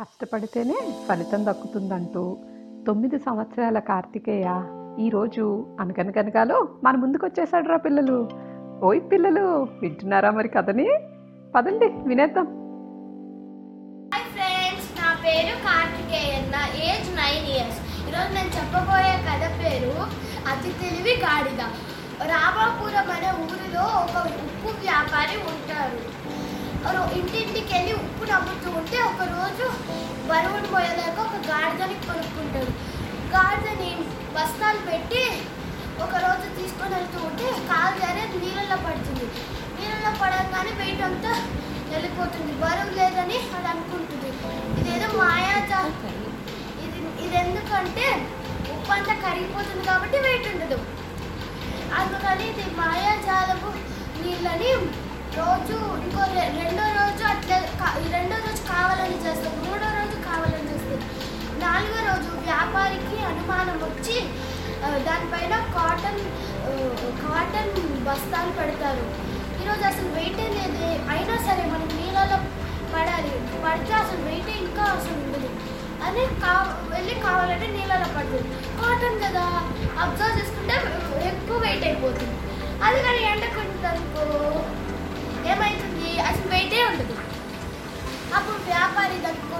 కష్టపడితేనే ఫలితం దక్కుతుందంటూ తొమ్మిది సంవత్సరాల కార్తికేయ ఈరోజు అనగనగనగాలో మన ముందుకు వచ్చేసాడు రా పిల్లలు. ఓయ్ పిల్లలు వింటున్నారా మరి కథని? పదండి వినేద్దాం. నా పేరు కార్తికేయన్న నా ఏజ్ నైన్ ఇయర్స్. ఈరోజు నేను చెప్పబోయే కథ పేరు అతి తెలివి గాడిద. రామాపురం అనే ఊరిలో ఒక ఉప్పు వ్యాపారి ఉంటారు. ఇంటింటికి వెళ్ళి ఉప్పు నమ్ముతూ ఉంటే ఒకరోజు బరువుని బరువును ఒక గాడిదని కొనుక్కుంటాడు. గాడిదని బస్తాలు పెట్టి ఒకరోజు తీసుకొని వెళ్తూ ఉంటే కాలు జారి నీళ్ళలో పడుతుంది. నీళ్ళలో పడగానే వెయిట్ అంతా వెళ్ళిపోతుంది. బరువు లేదని అది అనుకుంటుంది. ఇదేదో మాయాజా ఇది ఇది ఎందుకంటే ఉప్పు అంతా కరిగిపోతుంది కాబట్టి వెయిట్ ఉండదు. అందుకని ఇది మాయాజాలము నీళ్ళని రోజు ఇంకో రెండో రోజు అట్లా ఈ రెండో రోజు కావాలని చేస్తుంది మూడో రోజు కావాలని చేస్తుంది నాలుగో రోజు వ్యాపారికి అనుమానం వచ్చి దానిపైన కాటన్ కాటన్ బస్తాలు పెడతారు. ఈరోజు అసలు వెయిటే లేదు అయినా సరే మనం నీళ్ళలో పడాలి పడితే అసలు వెయిటే ఇంకా అసలు ఉండదు. అని కా వెళ్ళి కావాలంటే నీళ్ళలో పడుతుంది కాటన్ కదా అబ్జర్వ్ చేసుకుంటే ఎక్కువ వెయిట్ అయిపోతుంది. అది కానీ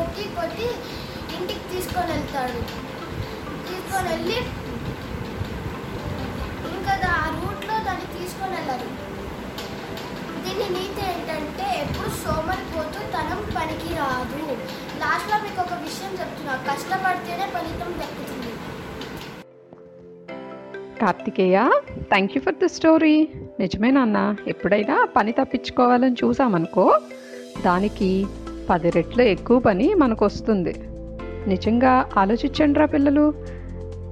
కొట్టి కొట్టి ఇంటికి తీసుకొని వెళ్తాడు. తీసుకొని వెళ్ళి ఇంకా ఆ రూట్లో దాన్ని తీసుకొని వెళ్ళాలి. దీని నీతి ఏంటంటే ఎప్పుడు సోమరిపోతూ తనం పనికి రాదు. లాస్ట్లో మీకు ఒక విషయం చెప్తున్నా. కష్టపడితేనే ఫలితం దక్కుతుంది. Karthikeya thank you for the story నిజమే నాన్న ఎప్పుడైనా పని తప్పించుకోవాలని చూసామనుకో దానికి పది రెట్లు ఎక్కువ పని మనకు వస్తుంది నిజంగా ఆలోచించండి రా పిల్లలు.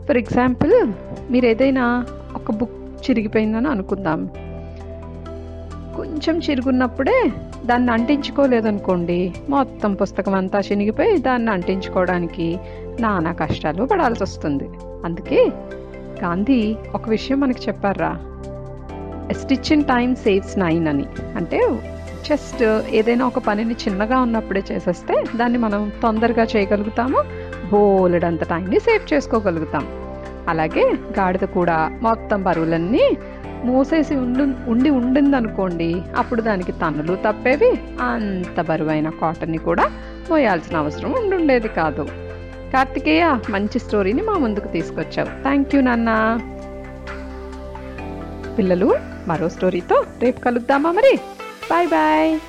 ఫర్ ఎగ్జాంపుల్ మీరు ఏదైనా ఒక బుక్ చిరిగిపోయిందని అనుకుందాం. కొంచెం చిరుగున్నప్పుడే దాన్ని అంటించుకోలేదనుకోండి మొత్తం పుస్తకం అంతా చినిగిపోయి దాన్ని అంటించుకోవడానికి నానా కష్టాలు పడాల్సి వస్తుంది అందుకే గాంధీ ఒక విషయం మనకి చెప్పారా? Stitch in time saves nine అని. అంటే జస్ట్ ఏదైనా ఒక పనిని చిన్నగా ఉన్నప్పుడే చేసేస్తే దాన్ని మనం తొందరగా చేయగలుగుతాము. బోలెడంత టైంని సేవ్ చేసుకోగలుగుతాం. అలాగే గాడిద కూడా మొత్తం బరువులన్నీ మూసేసి ఉండి ఉండి ఉండిందనుకోండి అప్పుడు దానికి తన్నులు తప్పేవి అంత బరువైన కాటన్ని కూడా మోయాల్సిన అవసరం ఉండుండేది కాదు. కార్తికేయ మంచి స్టోరీని మా ముందుకు తీసుకొచ్చావు. థ్యాంక్ యూ నాన్న. పిల్లలు మరో స్టోరీతో రేపు కలుద్దామా మరి? Bye bye.